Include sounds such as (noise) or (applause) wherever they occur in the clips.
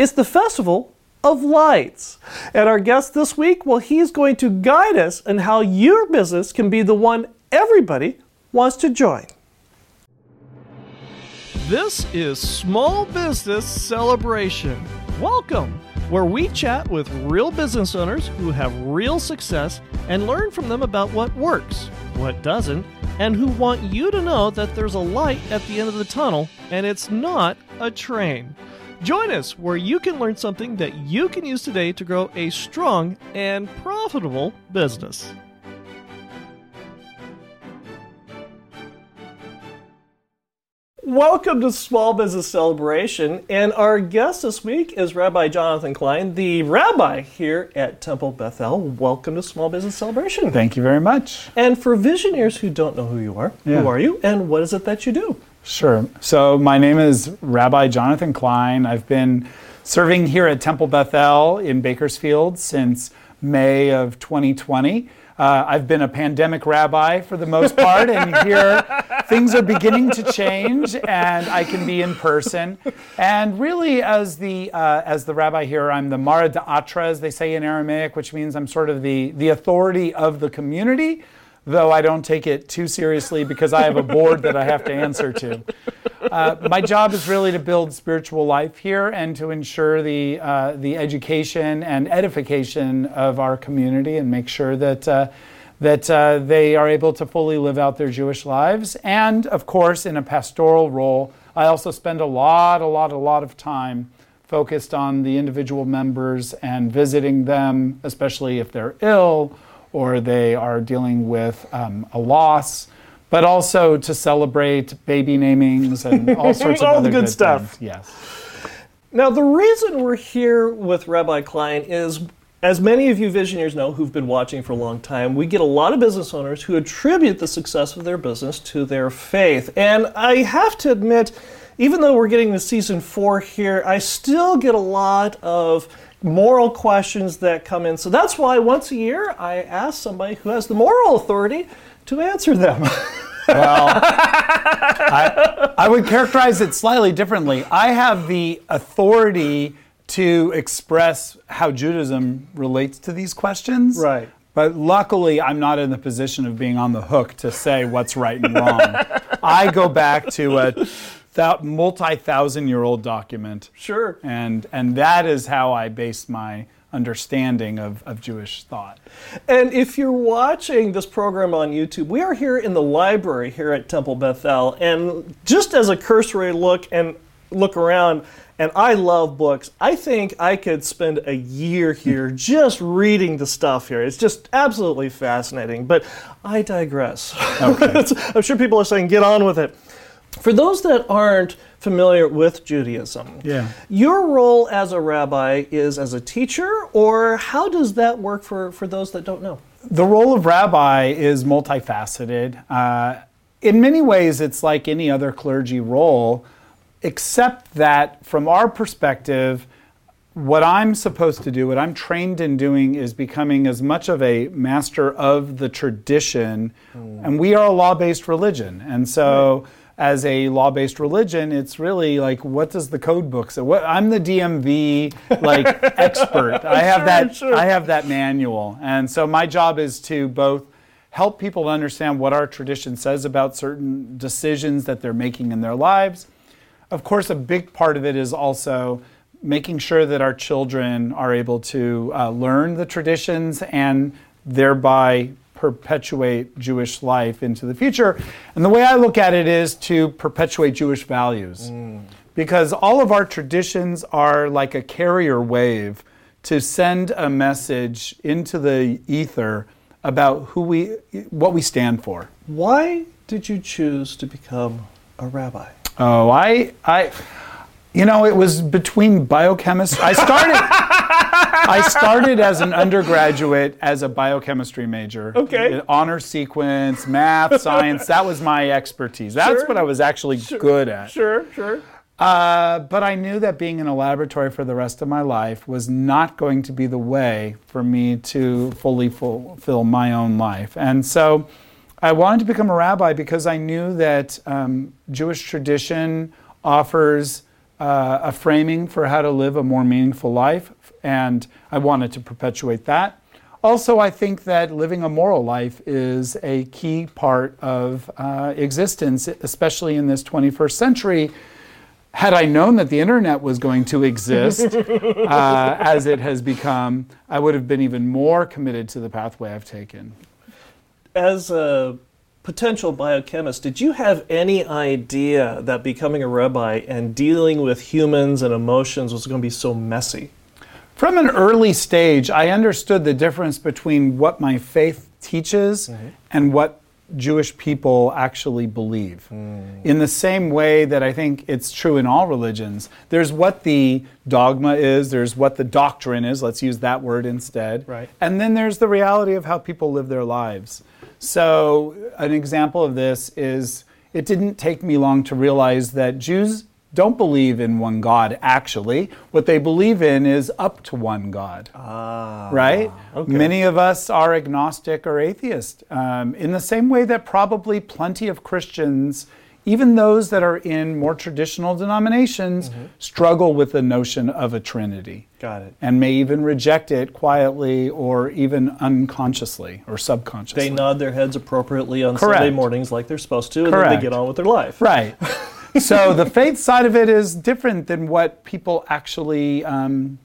It's the Festival of Lights. And our guest this week, well, he's going to guide us in how your business can be the one everybody wants to join. This is Small Business Celebration. Welcome, where we chat with real business owners who have real success and learn from them about what works, what doesn't, and who want you to know that there's a light at the end of the tunnel and it's not a train. Join us where you can learn something that you can use today to grow a strong and profitable business. Welcome to Small Business Celebration, and our guest this week is Rabbi Jonathan Klein, the rabbi here at Temple Bethel. Welcome to Small Business Celebration. Thank you very much. And for visionaries who don't know who you are, Yeah. who are you, and what is it that you do? Sure. So, my name is Rabbi Jonathan Klein. I've been serving here at Temple Bethel in Bakersfield since May of 2020. Uh, I've been a pandemic rabbi for the most part, and (laughs) here things are beginning to change, and I can be in person. And really, as the uh, as the rabbi here, I'm the Mara Da'atra, as they say in Aramaic, which means I'm sort of the the authority of the community though I don't take it too seriously because I have a board that I have to answer to. Uh, my job is really to build spiritual life here and to ensure the, uh, the education and edification of our community and make sure that, uh, that uh, they are able to fully live out their Jewish lives. And of course, in a pastoral role, I also spend a lot, a lot, a lot of time focused on the individual members and visiting them, especially if they're ill or they are dealing with um, a loss, but also to celebrate baby namings and (laughs) all sorts of All the other good stuff. things. Yes. Now, the reason we're here with Rabbi Klein is, as many of you visionaries know who've been watching for a long time, we get a lot of business owners who attribute the success of their business to their faith. And I have to admit, even though we're getting to season four here, I still get a lot of moral questions that come in. So that's why once a year I ask somebody who has the moral authority to answer them. (laughs) Well, I, I would characterize it slightly differently. I have the authority to express how Judaism relates to these questions. Right. But luckily, I'm not in the position of being on the hook to say what's right and wrong. I go back to a thou- multi-thousand year old document. sure. And, and that is how I base my understanding of, of Jewish thought. And if you're watching this program on YouTube, we are here in the library here at Temple Bethel. And just as a cursory look and look around, and I love books, I think I could spend a year here (laughs) just reading the stuff here. It's just absolutely fascinating. But I digress. Okay. (laughs) I'm sure people are saying, get on with it. For those that aren't familiar with Judaism, Yeah. your role as a rabbi is as a teacher, or how does that work for, for those that don't know? The role of rabbi is multifaceted. Uh, in many ways, it's like any other clergy role, except that from our perspective, what I'm supposed to do, what I'm trained in doing, is becoming as much of a master of the tradition. And we are a law based religion. And so, as a law based religion, it's really like, what does the code book say? What, I'm the DMV like (laughs) expert. I have Sure, that. sure. I have that manual. And so, my job is to both help people to understand what our tradition says about certain decisions that they're making in their lives. Of course, a big part of it is also making sure that our children are able to uh, learn the traditions and thereby perpetuate Jewish life into the future. And the way I look at it is to perpetuate Jewish values. Mm. Because all of our traditions are like a carrier wave to send a message into the ether about who we what we stand for. Why did you choose to become a rabbi? Oh, I, I, you know, it was between biochemistry. I started, I started as an undergraduate as a biochemistry major. Okay. Honor sequence, math, science. That was my expertise. That's Sure. what I was actually good at. Sure, sure. Uh, but I knew that being in a laboratory for the rest of my life was not going to be the way for me to fully fulfill my own life. And so I wanted to become a rabbi because I knew that um, Jewish tradition offers uh, a framing for how to live a more meaningful life, and I wanted to perpetuate that. Also, I think that living a moral life is a key part of uh, existence, especially in this 21st century. Had I known that the internet was going to exist (laughs) uh, as it has become, I would have been even more committed to the pathway I've taken. As a potential biochemist, did you have any idea that becoming a rabbi and dealing with humans and emotions was going to be so messy? From an early stage, I understood the difference between what my faith teaches mm-hmm. and what Jewish people actually believe. Mm. In the same way that I think it's true in all religions, there's what the dogma is, there's what the doctrine is, let's use that word instead. Right. And then there's the reality of how people live their lives. So, an example of this is it didn't take me long to realize that Jews don't believe in one God, actually. What they believe in is up to one God. Ah, right? Okay. Many of us are agnostic or atheist, um, in the same way that probably plenty of Christians, even those that are in more traditional denominations, mm-hmm. struggle with the notion of a Trinity. Got it. And may even reject it quietly or even unconsciously or subconsciously. They nod their heads appropriately on Correct. Sunday mornings like they're supposed to, and Correct. then they get on with their life. Right. (laughs) so the faith side of it is different than what people actually, um,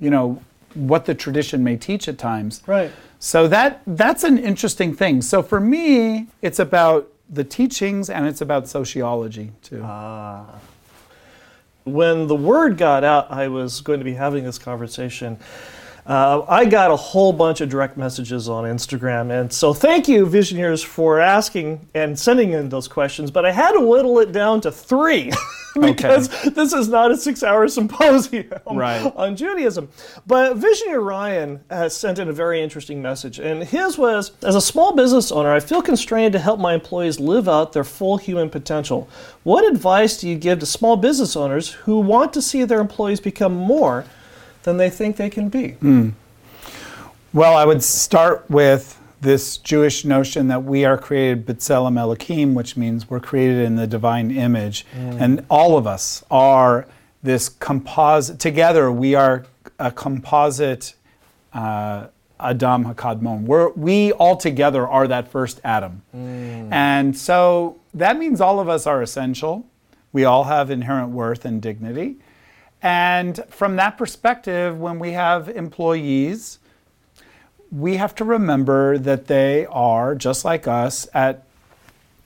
you know, what the tradition may teach at times. Right. So that that's an interesting thing. So for me, it's about the teachings and it's about sociology too. Ah. When the word got out, I was going to be having this conversation uh, I got a whole bunch of direct messages on Instagram, and so thank you, Visioneers, for asking and sending in those questions. But I had to whittle it down to three (laughs) because okay. this is not a six-hour symposium right. on Judaism. But Visionary Ryan has sent in a very interesting message, and his was: As a small business owner, I feel constrained to help my employees live out their full human potential. What advice do you give to small business owners who want to see their employees become more? Than they think they can be. Mm. Well, I would start with this Jewish notion that we are created B'Tselem Elohim, which means we're created in the divine image. Mm. And all of us are this composite, together we are a composite uh, Adam HaKadmon. We're, we all together are that first Adam. Mm. And so that means all of us are essential. We all have inherent worth and dignity. And from that perspective, when we have employees, we have to remember that they are just like us at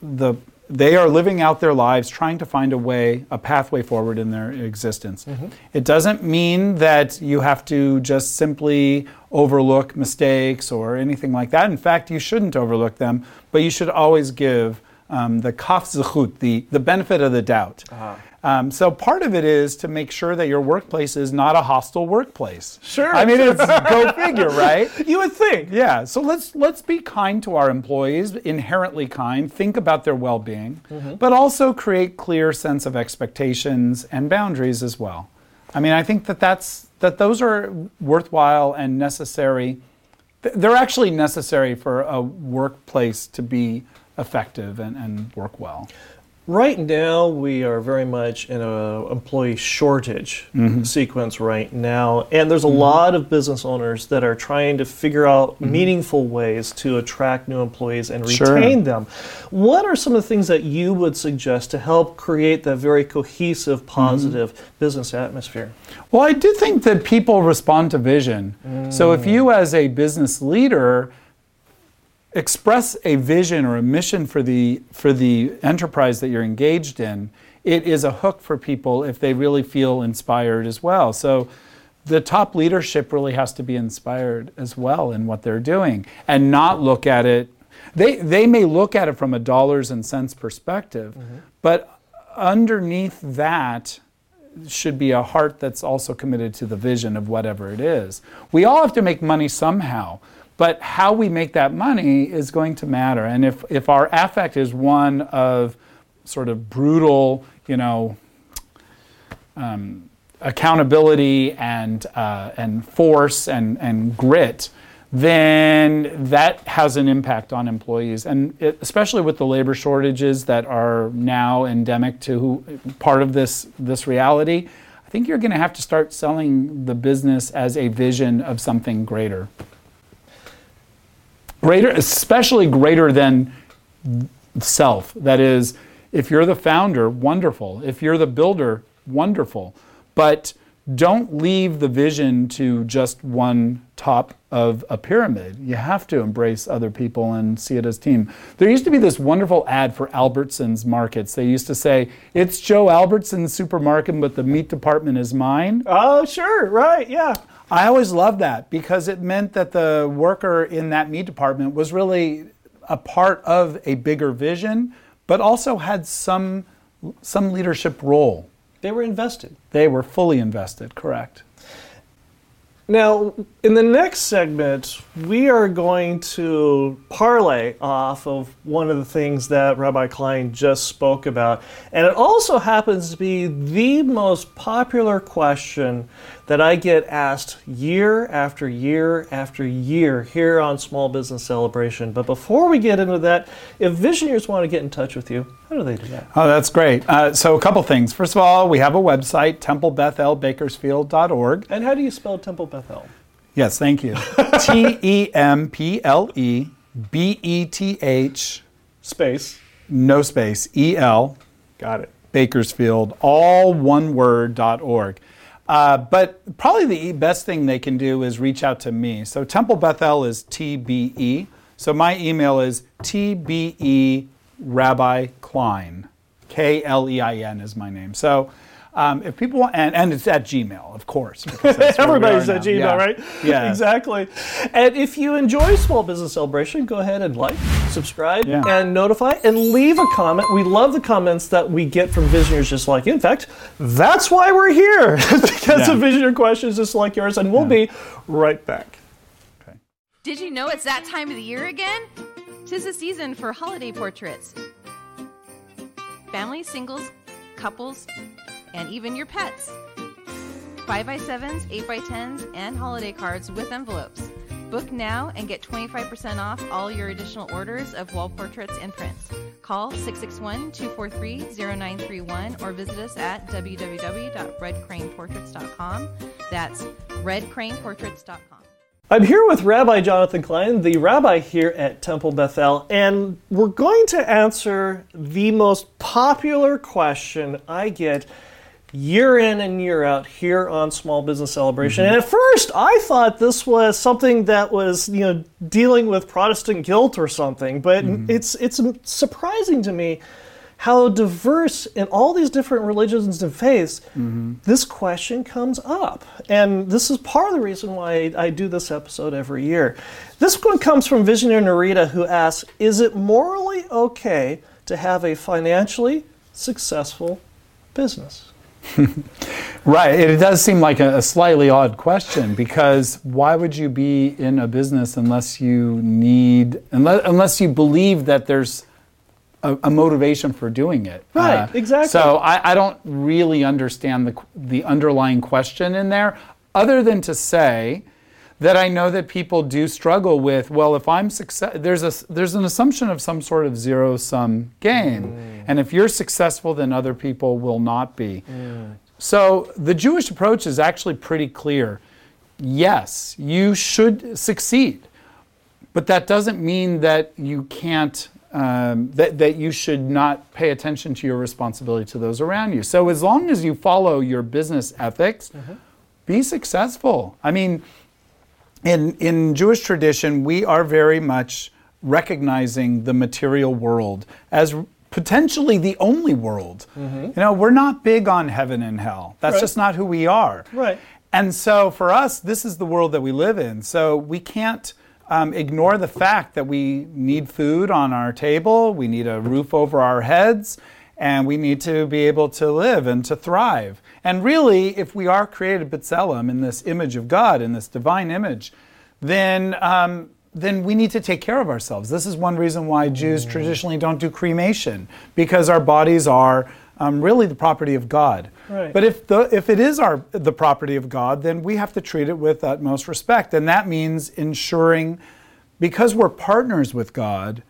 the they are living out their lives trying to find a way a pathway forward in their existence mm-hmm. it doesn't mean that you have to just simply overlook mistakes or anything like that in fact you shouldn't overlook them but you should always give um, the kaf zechut, the, the benefit of the doubt uh-huh. Um, so part of it is to make sure that your workplace is not a hostile workplace. Sure. I mean, it's go (laughs) figure, right? You would think. Yeah. So let's let's be kind to our employees, inherently kind. Think about their well-being, mm-hmm. but also create clear sense of expectations and boundaries as well. I mean, I think that that's that those are worthwhile and necessary. They're actually necessary for a workplace to be effective and, and work well. Right now, we are very much in an employee shortage mm-hmm. sequence right now, and there's a mm-hmm. lot of business owners that are trying to figure out mm-hmm. meaningful ways to attract new employees and retain sure. them. What are some of the things that you would suggest to help create that very cohesive, mm-hmm. positive business atmosphere? Well, I do think that people respond to vision. Mm. So if you, as a business leader, express a vision or a mission for the for the enterprise that you're engaged in, it is a hook for people if they really feel inspired as well. So the top leadership really has to be inspired as well in what they're doing and not look at it they they may look at it from a dollars and cents perspective, mm-hmm. but underneath that should be a heart that's also committed to the vision of whatever it is. We all have to make money somehow. But how we make that money is going to matter. And if, if our affect is one of sort of brutal, you know, um, accountability and, uh, and force and, and grit, then that has an impact on employees. And it, especially with the labor shortages that are now endemic to who, part of this, this reality, I think you're going to have to start selling the business as a vision of something greater. Greater, especially greater than self. That is, if you're the founder, wonderful. If you're the builder, wonderful. But don't leave the vision to just one top of a pyramid. You have to embrace other people and see it as team. There used to be this wonderful ad for Albertsons markets. They used to say, "It's Joe Albertson's supermarket, but the meat department is mine." Oh, sure, right, yeah. I always loved that because it meant that the worker in that meat department was really a part of a bigger vision, but also had some some leadership role. They were invested. They were fully invested, correct. Now, in the next segment, we are going to parlay off of one of the things that Rabbi Klein just spoke about. And it also happens to be the most popular question that I get asked year after year after year here on Small Business Celebration. But before we get into that, if visionaries want to get in touch with you, how do they do that? Oh, that's great. Uh, so, a couple things. First of all, we have a website, templebethelbakersfield.org. And how do you spell Temple Bethel? Yes, thank you. (laughs) T E M P L E B E T H, Space. no space, E L, Got it. Bakersfield, all one word, dot org. Uh, but probably the best thing they can do is reach out to me. So Temple Bethel is TBE. So my email is TBE Rabbi Klein. K L E I N is my name. So um, if people want, and, and it's at Gmail, of course. because that's where we (laughs) Everybody's at now. Gmail, Yeah. right? (laughs) Yeah. exactly. And if you enjoy Small Business Celebration, go ahead and like, subscribe, Yeah. and notify, and leave a comment. We love the comments that we get from visionaries just like you. In fact, that's why we're here, (laughs) because Yeah. of visionary questions just like yours. And we'll be right back. Okay. Did you know it's that time of the year again? Tis the season for holiday portraits. Families, singles, couples, and even your pets. 5x7s, 8x10s, and holiday cards with envelopes. Book now and get 25% off all your additional orders of wall portraits and prints. Call 661 243 0931 or visit us at www.redcraneportraits.com. That's redcraneportraits.com. I'm here with Rabbi Jonathan Klein, the rabbi here at Temple Bethel, and we're going to answer the most popular question I get year in and year out here on Small Business Celebration. Mm-hmm. And at first, I thought this was something that was, you know, dealing with Protestant guilt or something, but mm-hmm. it's it's surprising to me how diverse in all these different religions and faiths mm-hmm. this question comes up. And this is part of the reason why I do this episode every year. This one comes from Visionary Narita, who asks Is it morally okay to have a financially successful business? (laughs) Right. It does seem like a, a slightly odd question because why would you be in a business unless you need, unless, unless you believe that there's a, a motivation for doing it? Uh, Right, exactly. So I, I don't really understand the, the underlying question in there, other than to say that I know that people do struggle with, well, if I'm success, there's a there's an assumption of some sort of zero sum game, mm. and if you're successful, then other people will not be. Mm. So the Jewish approach is actually pretty clear. Yes, you should succeed, but that doesn't mean that you can't. Um, that, that you should not pay attention to your responsibility to those around you. So, as long as you follow your business ethics, mm-hmm. be successful. I mean, in, in Jewish tradition, we are very much recognizing the material world as potentially the only world. You know, we're not big on heaven and hell. That's Right. just not who we are. Right. And so for us, this is the world that we live in. So we can't um, ignore the fact that we need food on our table, we need a roof over our heads, and we need to be able to live and to thrive. And really, if we are created B'Tselem in this image of God, in this divine image, then um, then we need to take care of ourselves. This is one reason why Jews traditionally don't do cremation because our bodies are um, really the property of God. Right. But if the if it is our the property of God, then we have to treat it with utmost respect, and that means ensuring, because we're partners with God,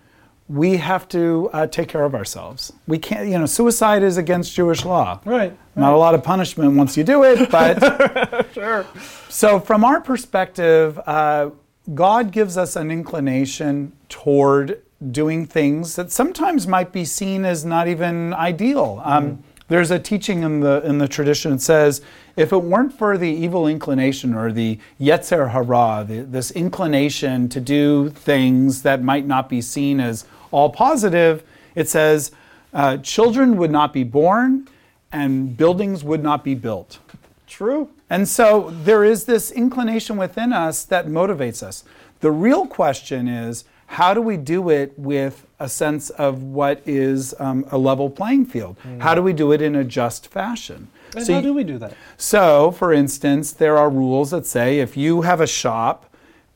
we have to uh, take care of ourselves. We can't, you know, suicide is against Jewish law. Right. Not a lot of punishment once you do it, (laughs) but Sure. so, from our perspective, uh, God gives us an inclination toward doing things that sometimes might be seen as not even ideal. Um, There's a teaching in the in the tradition that says, if it weren't for the evil inclination or the yetzer hara, the, this inclination to do things that might not be seen as all positive, it says, uh, children would not be born, and buildings would not be built. True. And so there is this inclination within us that motivates us. The real question is how do we do it with a sense of what is um, a level playing field? How do we do it in a just fashion? And So how do we do that? so, for instance, there are rules that say if you have a shop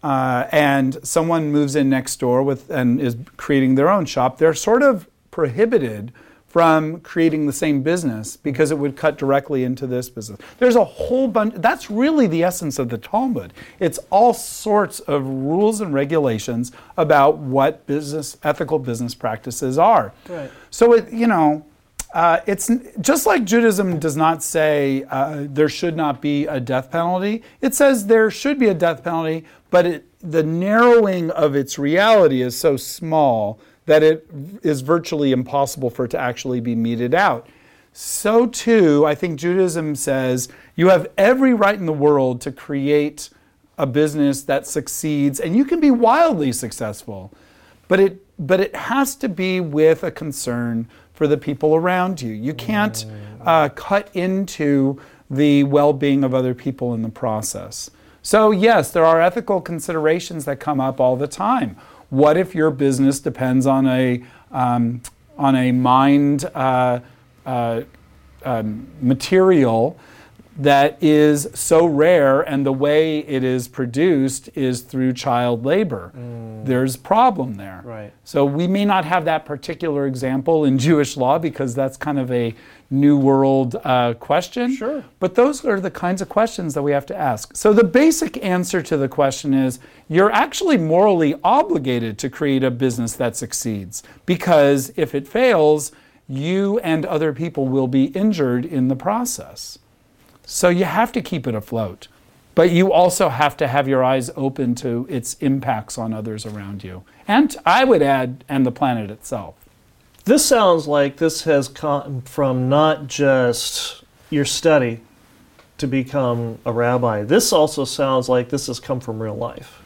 uh, and someone moves in next door with and is creating their own shop, they're sort of prohibited from creating the same business because it would cut directly into this business. There's a whole bunch. That's really the essence of the Talmud. It's all sorts of rules and regulations about what business ethical business practices are. Right. So it, you know, uh, it's just like Judaism does not say uh, there should not be a death penalty. It says there should be a death penalty, but it, the narrowing of its reality is so small that it is virtually impossible for it to actually be meted out. So, too, I think Judaism says you have every right in the world to create a business that succeeds, and you can be wildly successful but it but it has to be with a concern for the people around you. You can't uh, cut into the well-being of other people in the process. So yes, there are ethical considerations that come up all the time. What if your business depends on a um, on a mined uh, uh, um, material that is so rare and the way it is produced is through child labor. There's problem there. Right. So we may not have that particular example in Jewish law because that's kind of a new world uh, question. Sure. But those are the kinds of questions that we have to ask. So the basic answer to the question is you're actually morally obligated to create a business that succeeds because if it fails, you and other people will be injured in the process. So you have to keep it afloat. But you also have to have your eyes open to its impacts on others around you. And I would add, and the planet itself. This sounds like this has come from not just your study to become a rabbi. This also sounds like this has come from real life.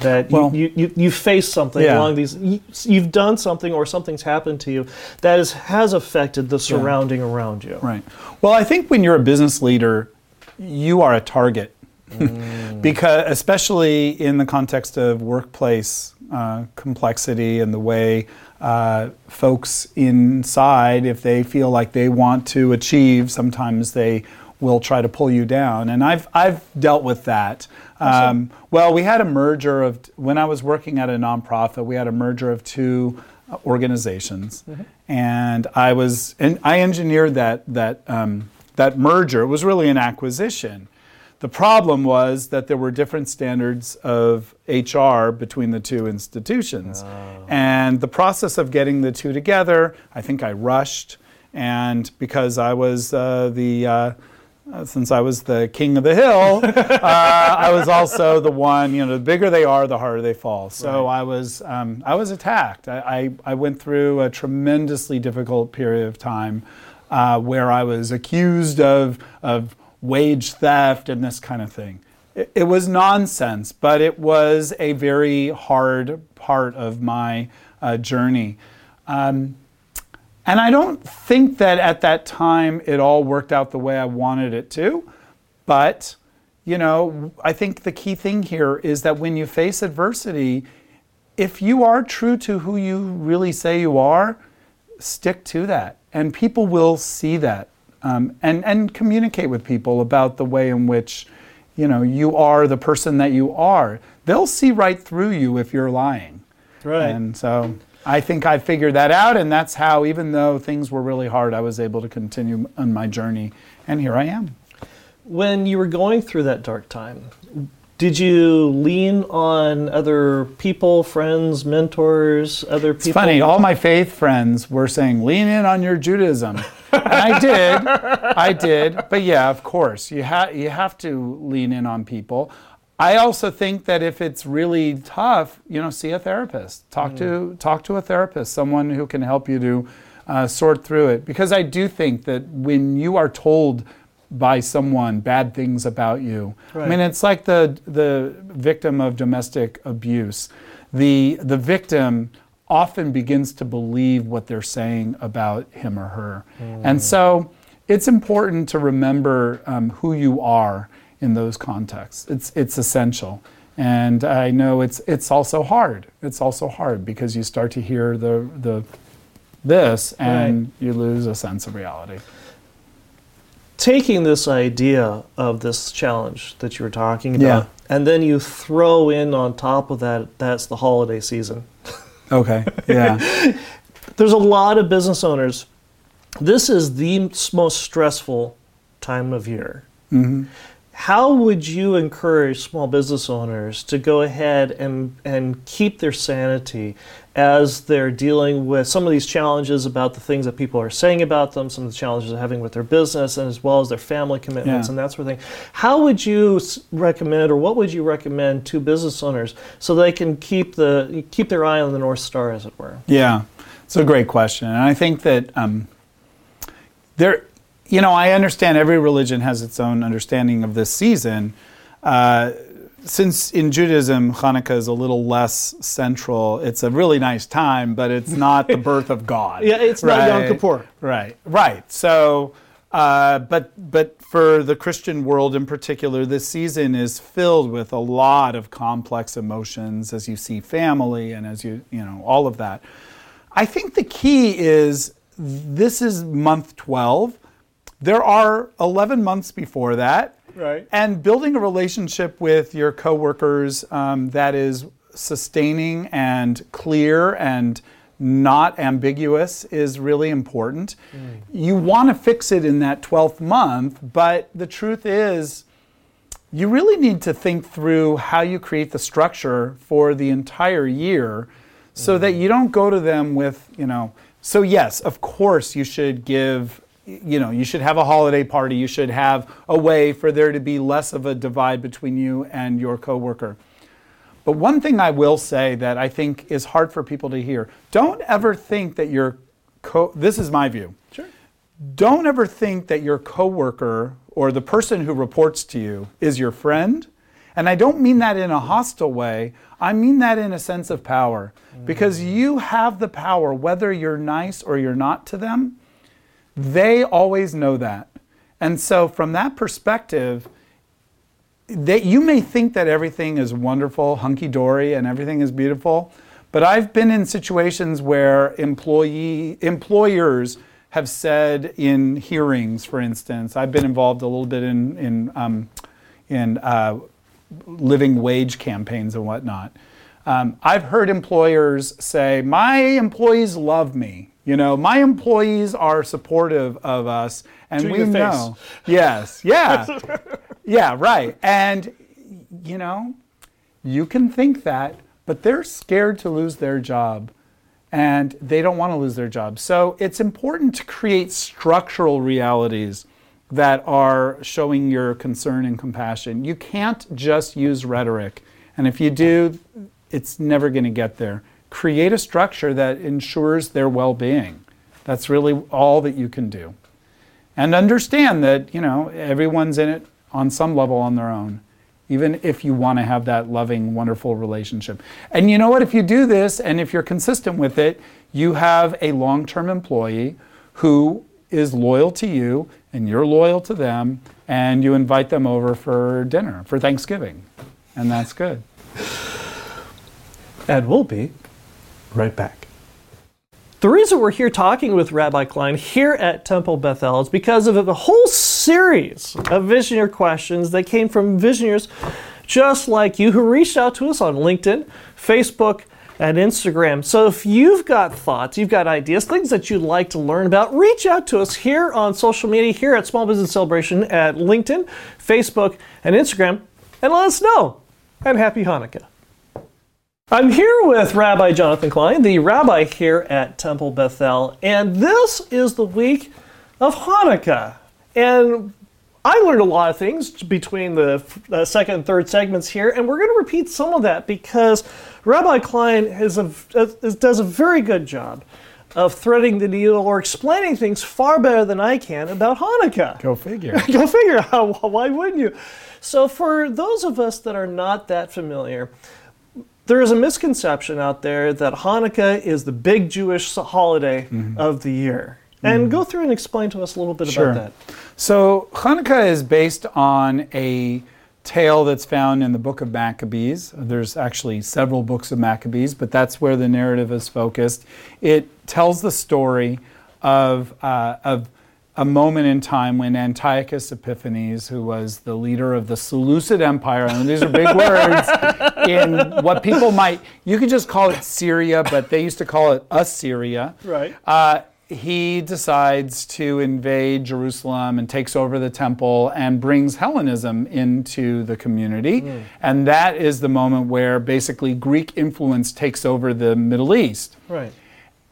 That you, Well- you, you, you face something Yeah. along these, you, you've done something or something's happened to you that is, has affected the surrounding around you. Right. Well, I think when you're a business leader, you are a target. (laughs) because especially in the context of workplace uh, complexity and the way uh, folks inside, if they feel like they want to achieve, sometimes they will try to pull you down. And I've, I've dealt with that. Um, well, we had a merger of, when I was working at a nonprofit, we had a merger of two organizations. And I was, and I engineered that, that, um, that merger. It was really an acquisition. The problem was that there were different standards of HR between the two institutions. And the process of getting the two together, I think I rushed. And because I was uh, the, uh, uh, since I was the king of the hill, (laughs) uh, I was also the one, you know, the bigger they are, the harder they fall. So I was, um, I was attacked. I, I, I went through a tremendously difficult period of time uh, where I was accused of, of wage theft and this kind of thing. It, it was nonsense, but it was a very hard part of my uh, journey. Um, and I don't think that at that time it all worked out the way I wanted it to. But, you know, I think the key thing here is that when you face adversity, if you are true to who you really say you are, stick to that. And people will see that um, and, and communicate with people about the way in which, you know, you are the person that you are. They'll see right through you if you're lying. Right. And so, I think I figured that out, and that's how, even though things were really hard, I was able to continue on my journey, and here I am. When you were going through that dark time, did you lean on other people, friends, mentors, other people? It's funny, all my faith friends were saying, lean in on your Judaism. and I did. (laughs) I did. But yeah, of course, you, ha- you have to lean in on people. I also think that if it's really tough, you know, see a therapist. Talk mm. to talk to a therapist, someone who can help you to uh, sort through it. Because I do think that when you are told by someone bad things about you, right. I mean, it's like the the victim of domestic abuse. The the victim often begins to believe what they're saying about him or her, mm. and so it's important to remember um, who you are in those contexts. It's, it's essential. And I know it's, it's also hard. It's also hard because you start to hear the, the, this and right. you lose a sense of reality. Taking this idea of this challenge that you were talking about, yeah. and then you throw in on top of that, that's the holiday season. Okay, (laughs) yeah. There's a lot of business owners. This is the most stressful time of year. Mm-hmm how would you encourage small business owners to go ahead and, and keep their sanity as they're dealing with some of these challenges about the things that people are saying about them, some of the challenges they're having with their business, and as well as their family commitments yeah. and that sort of thing? How would you recommend, or what would you recommend to business owners so they can keep the keep their eye on the north star, as it were? Yeah, it's a great question, and I think that um, there you know, I understand every religion has its own understanding of this season. Uh, since in Judaism, Hanukkah is a little less central, it's a really nice time, but it's not the (laughs) birth of God. yeah, it's right? not Yom Kippur. Right, right. So, uh, but but for the Christian world in particular, this season is filled with a lot of complex emotions as you see family and as you you know all of that. I think the key is this is month twelve there are 11 months before that. Right. And building a relationship with your coworkers um, that is sustaining and clear and not ambiguous is really important. Mm. You want to fix it in that 12th month, but the truth is, you really need to think through how you create the structure for the entire year so mm. that you don't go to them with, you know, so yes, of course you should give you know, you should have a holiday party. You should have a way for there to be less of a divide between you and your coworker. But one thing I will say that I think is hard for people to hear: don't ever think that your co. This is my view. Sure. Don't ever think that your coworker or the person who reports to you is your friend. And I don't mean that in a hostile way. I mean that in a sense of power. Because mm. you have the power, whether you're nice or you're not to them they always know that. And so, from that perspective, that you may think that everything is wonderful, hunky dory, and everything is beautiful, but I've been in situations where employee employers have said in hearings, for instance, I've been involved a little bit in in um, in uh, living wage campaigns and whatnot. Um, I've heard employers say, "My employees love me." You know, my employees are supportive of us, and to we know. Yes, yeah, (laughs) yeah, right. And you know, you can think that, but they're scared to lose their job, and they don't want to lose their job. So it's important to create structural realities that are showing your concern and compassion. You can't just use rhetoric, and if you do, it's never going to get there create a structure that ensures their well-being. That's really all that you can do. And understand that, you know, everyone's in it on some level on their own, even if you want to have that loving, wonderful relationship. And you know what? If you do this and if you're consistent with it, you have a long term employee who is loyal to you and you're loyal to them, and you invite them over for dinner, for Thanksgiving. And that's good. And we'll be right back. The reason we're here talking with Rabbi Klein here at Temple Bethel is because of a whole series of visioneer questions that came from visioneers just like you who reached out to us on LinkedIn, Facebook, and Instagram. So if you've got thoughts, you've got ideas, things that you'd like to learn about, reach out to us here on social media, here at Small Business Celebration at LinkedIn, Facebook, and Instagram, and let us know. And happy Hanukkah. I'm here with Rabbi Jonathan Klein, the rabbi here at Temple Bethel, and this is the week of Hanukkah. And I learned a lot of things between the uh, second and third segments here, and we're going to repeat some of that because Rabbi Klein a, does a very good job of threading the needle or explaining things far better than I can about Hanukkah. Go figure. (laughs) Go figure. (laughs) Why wouldn't you? So, for those of us that are not that familiar, there is a misconception out there that Hanukkah is the big Jewish holiday mm-hmm. of the year. And mm-hmm. go through and explain to us a little bit sure. about that. So, Hanukkah is based on a tale that's found in the book of Maccabees. There's actually several books of Maccabees, but that's where the narrative is focused. It tells the story of, uh, of a moment in time when Antiochus Epiphanes, who was the leader of the Seleucid Empire, and these are big (laughs) words, in what people might, you could just call it Syria, but they used to call it Assyria. Right. Uh, he decides to invade Jerusalem and takes over the temple and brings Hellenism into the community. Mm. And that is the moment where basically Greek influence takes over the Middle East. Right.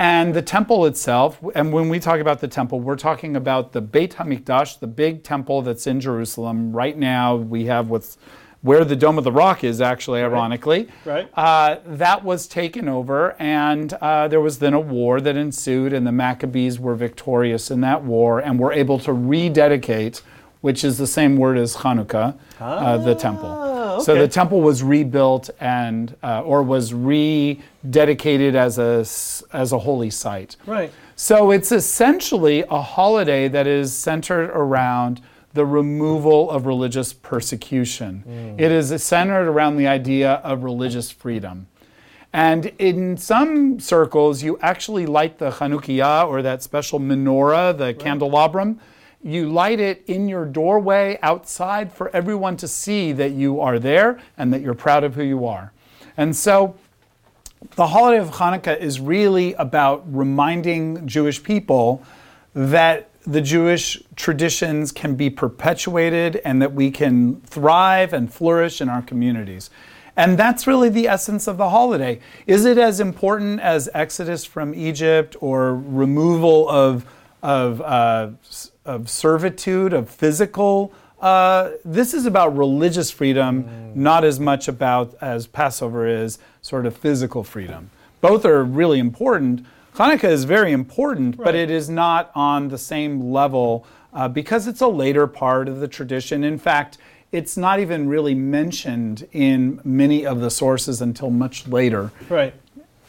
And the temple itself, and when we talk about the temple, we're talking about the Beit HaMikdash, the big temple that's in Jerusalem. Right now, we have what's where the Dome of the Rock is, actually, ironically. Right. Uh, that was taken over, and uh, there was then a war that ensued, and the Maccabees were victorious in that war and were able to rededicate, which is the same word as Hanukkah, ah, uh, the temple. Okay. So the temple was rebuilt and, uh, or was rededicated as a as a holy site. Right. So it's essentially a holiday that is centered around the removal of religious persecution. Mm. It is centered around the idea of religious freedom. And in some circles, you actually light the Chanukiah or that special menorah, the right. candelabrum. You light it in your doorway outside for everyone to see that you are there and that you're proud of who you are. And so the holiday of Hanukkah is really about reminding Jewish people that the Jewish traditions can be perpetuated and that we can thrive and flourish in our communities. And that's really the essence of the holiday. Is it as important as Exodus from Egypt or removal of, of, uh, of servitude, of physical? Uh, this is about religious freedom, mm. not as much about as Passover is sort of physical freedom. Both are really important, Hanukkah is very important, right. but it is not on the same level uh, because it's a later part of the tradition. In fact, it's not even really mentioned in many of the sources until much later. Right.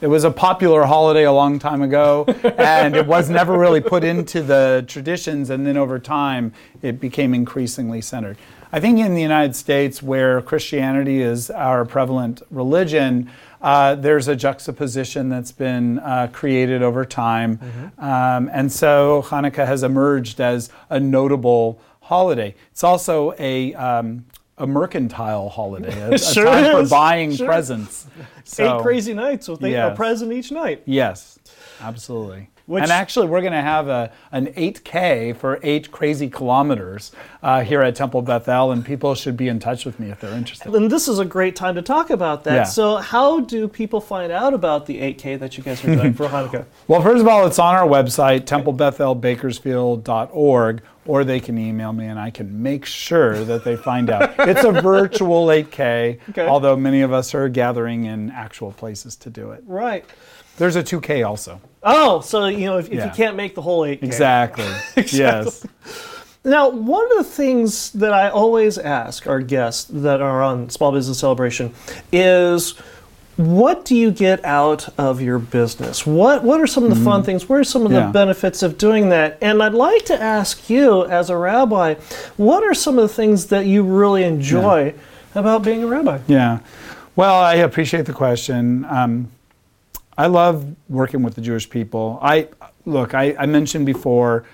It was a popular holiday a long time ago, (laughs) and it was never really put into the traditions, and then over time it became increasingly centered. I think in the United States, where Christianity is our prevalent religion, uh, there's a juxtaposition that's been uh, created over time. Mm-hmm. Um, and so Hanukkah has emerged as a notable holiday. It's also a, um, a mercantile holiday, a, (laughs) sure a time is. for buying sure. presents. So, Eight crazy nights with yes. a present each night. Yes, absolutely. Which, and actually, we're going to have a, an 8K for eight crazy kilometers uh, here at Temple Bethel, and people should be in touch with me if they're interested. And this is a great time to talk about that. Yeah. So, how do people find out about the 8K that you guys are doing for (laughs) Hanukkah? Well, first of all, it's on our website, templebethelbakersfield.org, or they can email me and I can make sure that they find out. (laughs) it's a virtual 8K, okay. although many of us are gathering in actual places to do it. Right. There's a 2K also. Oh, so you know if, if yeah. you can't make the whole 8K. (laughs) Exactly. Yes. Now, one of the things that I always ask our guests that are on Small Business Celebration is what do you get out of your business? What what are some of the mm-hmm. fun things? What are some of the benefits of doing that? And I'd like to ask you as a rabbi, what are some of the things that you really enjoy yeah. about being a rabbi? Yeah. Well, I appreciate the question. Um, I love working with the Jewish people. I look. I, I mentioned before.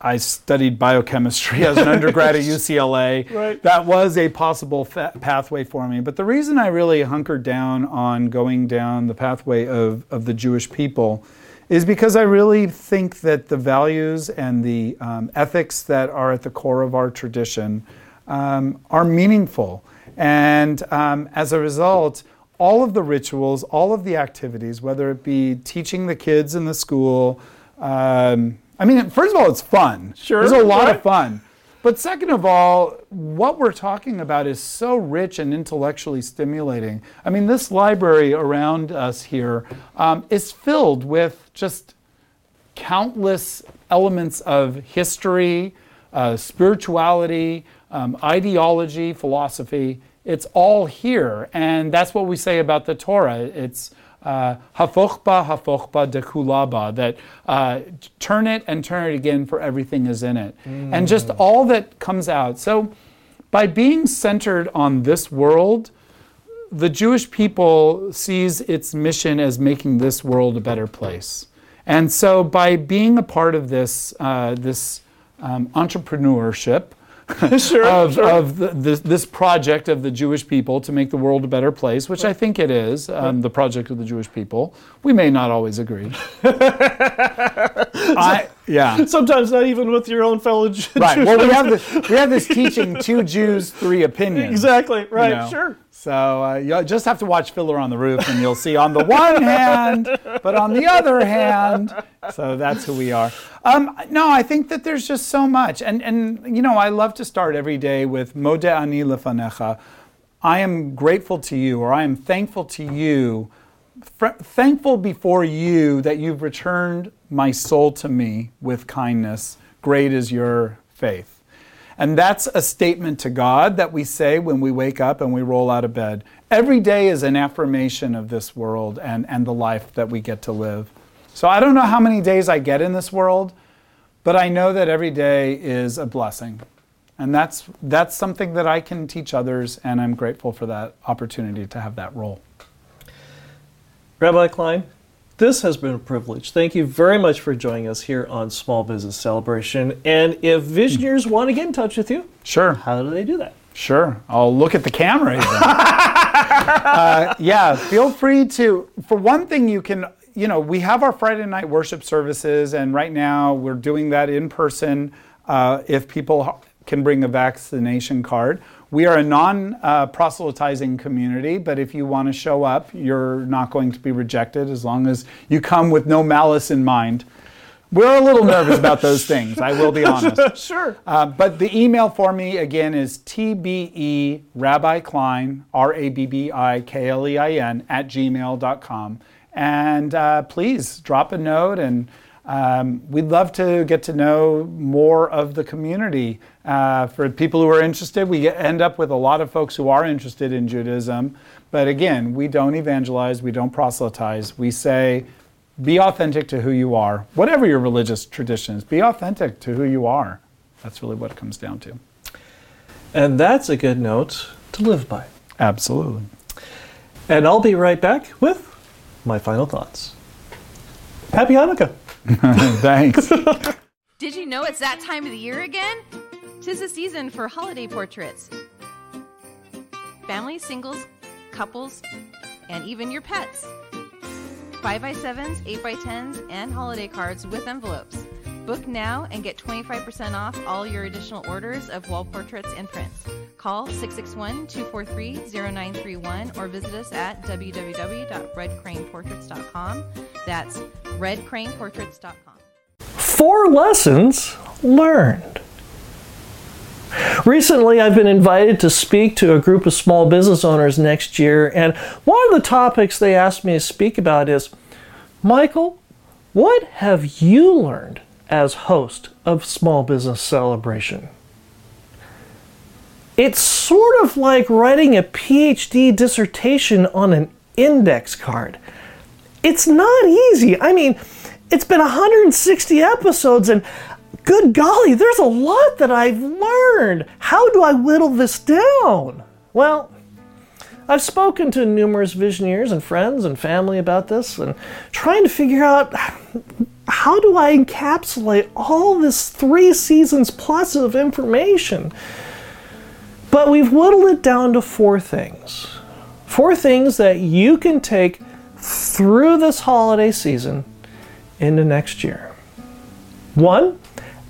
I studied biochemistry as an undergrad at (laughs) UCLA. Right. That was a possible fa- pathway for me. But the reason I really hunkered down on going down the pathway of, of the Jewish people is because I really think that the values and the um, ethics that are at the core of our tradition um, are meaningful. And um, as a result, all of the rituals, all of the activities, whether it be teaching the kids in the school, um, I mean, first of all, it's fun. Sure, There's a lot right. of fun. But second of all, what we're talking about is so rich and intellectually stimulating. I mean, this library around us here um, is filled with just countless elements of history, uh, spirituality, um, ideology, philosophy. It's all here. And that's what we say about the Torah. It's uh, hafochba, hafochba, dekulaba, that uh, turn it and turn it again, for everything is in it. And just all that comes out. So by being centered on this world, the Jewish people sees its mission as making this world a better place. And so, by being a part of this, uh, this um, entrepreneurship (laughs) Sure, of, sure. of the, this, this project of the Jewish people to make the world a better place, which I think it is, um, the project of the Jewish people, we may not always agree. (laughs) I, yeah. Sometimes not even with your own fellow Jews. Right. Well, we have this, we have this teaching: two Jews, three opinions. Exactly, right, you know. sure. So uh, you just have to watch Fiddler on the Roof, and you'll see on the one hand, but on the other hand. So that's who we are. Um, no, I think that there's just so much, and and you know, I love to start every day with Modeh ani lefanecha. I am grateful to you, or I am thankful to you, fr- thankful before you that you've returned my soul to me with kindness. Great is your faith. And that's a statement to God that we say when we wake up and we roll out of bed. Every day is an affirmation of this world and, and the life that we get to live. So I don't know how many days I get in this world, but I know that every day is a blessing. And that's, that's something that I can teach others, and I'm grateful for that opportunity to have that role. Rabbi Klein, this has been a privilege. Thank you very much for joining us here on Small Business Celebration. And if visionaries want to get in touch with you, Sure. how do they do that? Sure. I'll look at the camera (laughs) uh, yeah, feel free to. For one thing, you can, you know, we have our Friday night worship services, and right now we're doing that in person uh, if people can bring a vaccination card. We are a non uh, proselytizing community, but if you want to show up, you're not going to be rejected as long as you come with no malice in mind. We're a little nervous about (laughs) those things, I will be honest. (laughs) Sure. Uh, but the email for me again is tbe rabbi klein r-a-b-b-i-k-l-e-i-n at gmail.com and uh, please drop a note and um, we'd love to get to know more of the community uh, for people who are interested we end up with a lot of folks who are interested in judaism but again we don't evangelize we don't proselytize we say be authentic to who you are whatever your religious tradition is be authentic to who you are that's really what it comes down to. And that's a good note to live by. Absolutely. And I'll be right back with my final thoughts. Happy Hanukkah. (laughs) Thanks. Did you know it's that time of the year again? Tis the season for holiday portraits. Families, singles, couples, and even your pets. 5x7s, 8x10s, and holiday cards with envelopes. Book now and get 25% off all your additional orders of wall portraits and prints. Call 661 243 0931 or visit us at www.redcraneportraits.com. That's redcraneportraits.com. Four lessons learned. Recently, I've been invited to speak to a group of small business owners next year, and one of the topics they asked me to speak about is Michael, what have you learned as host of Small Business Celebration? It's sort of like writing a PhD dissertation on an index card. It's not easy. I mean, it's been 160 episodes, and good golly, there's a lot that I've learned. How do I whittle this down? Well, I've spoken to numerous visionaries and friends and family about this and trying to figure out how do I encapsulate all this three seasons plus of information? But we've whittled it down to four things. Four things that you can take through this holiday season into next year. One,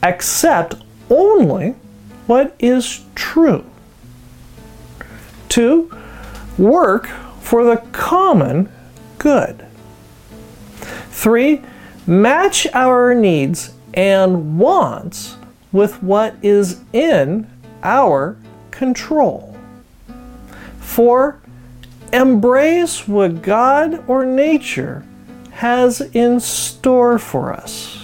accept only what is true. Two, work for the common good. Three, match our needs and wants with what is in our control. Four, embrace what God or nature has in store for us.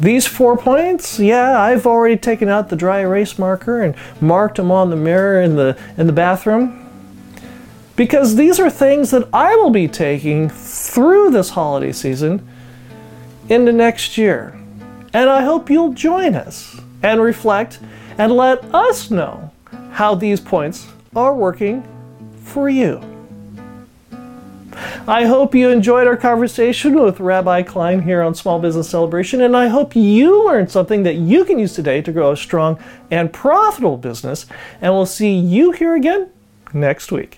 These four points, yeah, I've already taken out the dry erase marker and marked them on the mirror in the in the bathroom. Because these are things that I will be taking through this holiday season into next year. And I hope you'll join us and reflect and let us know how these points are working for you. I hope you enjoyed our conversation with Rabbi Klein here on Small Business Celebration, and I hope you learned something that you can use today to grow a strong and profitable business. And we'll see you here again next week.